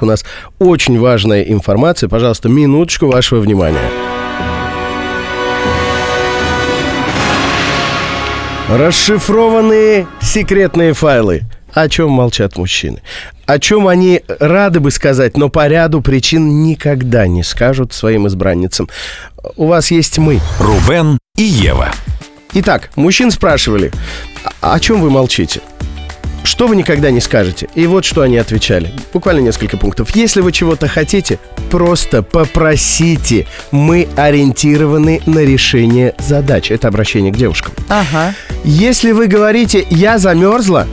У нас очень важная информация. Пожалуйста, минуточку вашего внимания. Расшифрованные секретные файлы. О чем молчат мужчины? О чем они рады бы сказать, но по ряду причин никогда не скажут своим избранницам. У вас есть мы. Рубен и Ева. Итак, мужчин спрашивали, «А о чем вы молчите? Что вы никогда не скажете? И вот что они отвечали. Буквально несколько пунктов. Если вы чего-то хотите, просто попросите. Мы ориентированы на решение задач. Это обращение к девушкам. Ага. Если вы говорите «я замерзла»,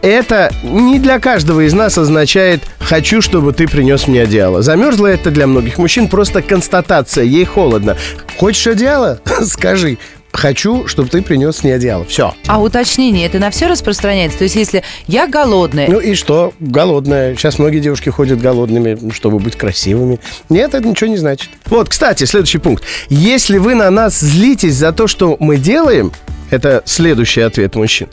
это не для каждого из нас означает «хочу, чтобы ты принес мне одеяло». Замерзла это для многих мужчин просто констатация, ей холодно. Хочешь одеяло? Скажи. Хочу, чтобы ты принес мне одеяло. Все. А уточнение, это на все распространяется? То есть, если я голодная, Ну и что? Голодная. Сейчас многие девушки ходят голодными, чтобы быть красивыми. Нет, это ничего не значит. Вот, кстати, следующий пункт. Если вы на нас злитесь за то, что мы делаем, это следующий ответ мужчин.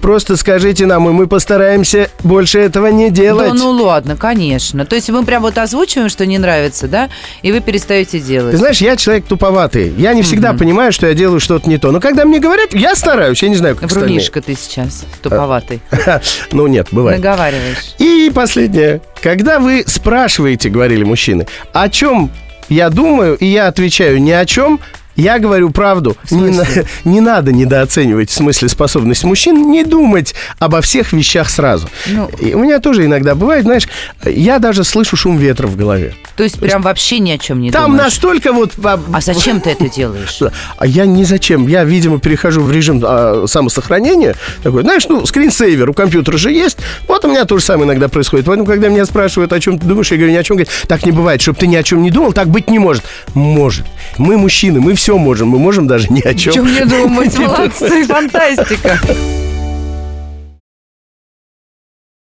Просто скажите нам, и мы постараемся больше этого не делать. да ну ладно, конечно. То есть мы прям вот озвучиваем, что не нравится, да, и вы перестаете делать. Ты знаешь, я человек туповатый. Я не всегда понимаю, что я делаю что-то не то. Но когда мне говорят, я стараюсь. Я не знаю, как остальные. Врунишка ты сейчас, туповатый. Ну нет, бывает. Наговариваешь. И последнее. Когда вы спрашиваете, говорили мужчины, о чем я думаю, и я отвечаю ни о чем, я говорю правду. Не, не надо недооценивать в смысле способность мужчин не думать обо всех вещах сразу. Ну. И у меня тоже иногда бывает, знаешь, я даже слышу шум ветра в голове. То есть прям вообще ни о чем не Там думаешь. настолько вот... А зачем ты это делаешь? А я ни зачем. Я, видимо, перехожу в режим а, самосохранения. Такой, знаешь, ну, скринсейвер у компьютера же есть. Вот у меня то же самое иногда происходит. Поэтому, когда меня спрашивают, о чем ты думаешь, я говорю, ни о чем. Говорит, так не бывает, чтобы ты ни о чем не думал, так быть не может. Может. Мы мужчины, мы все можем. Мы можем даже ни о чем. Чем мне думать? Молодцы, фантастика.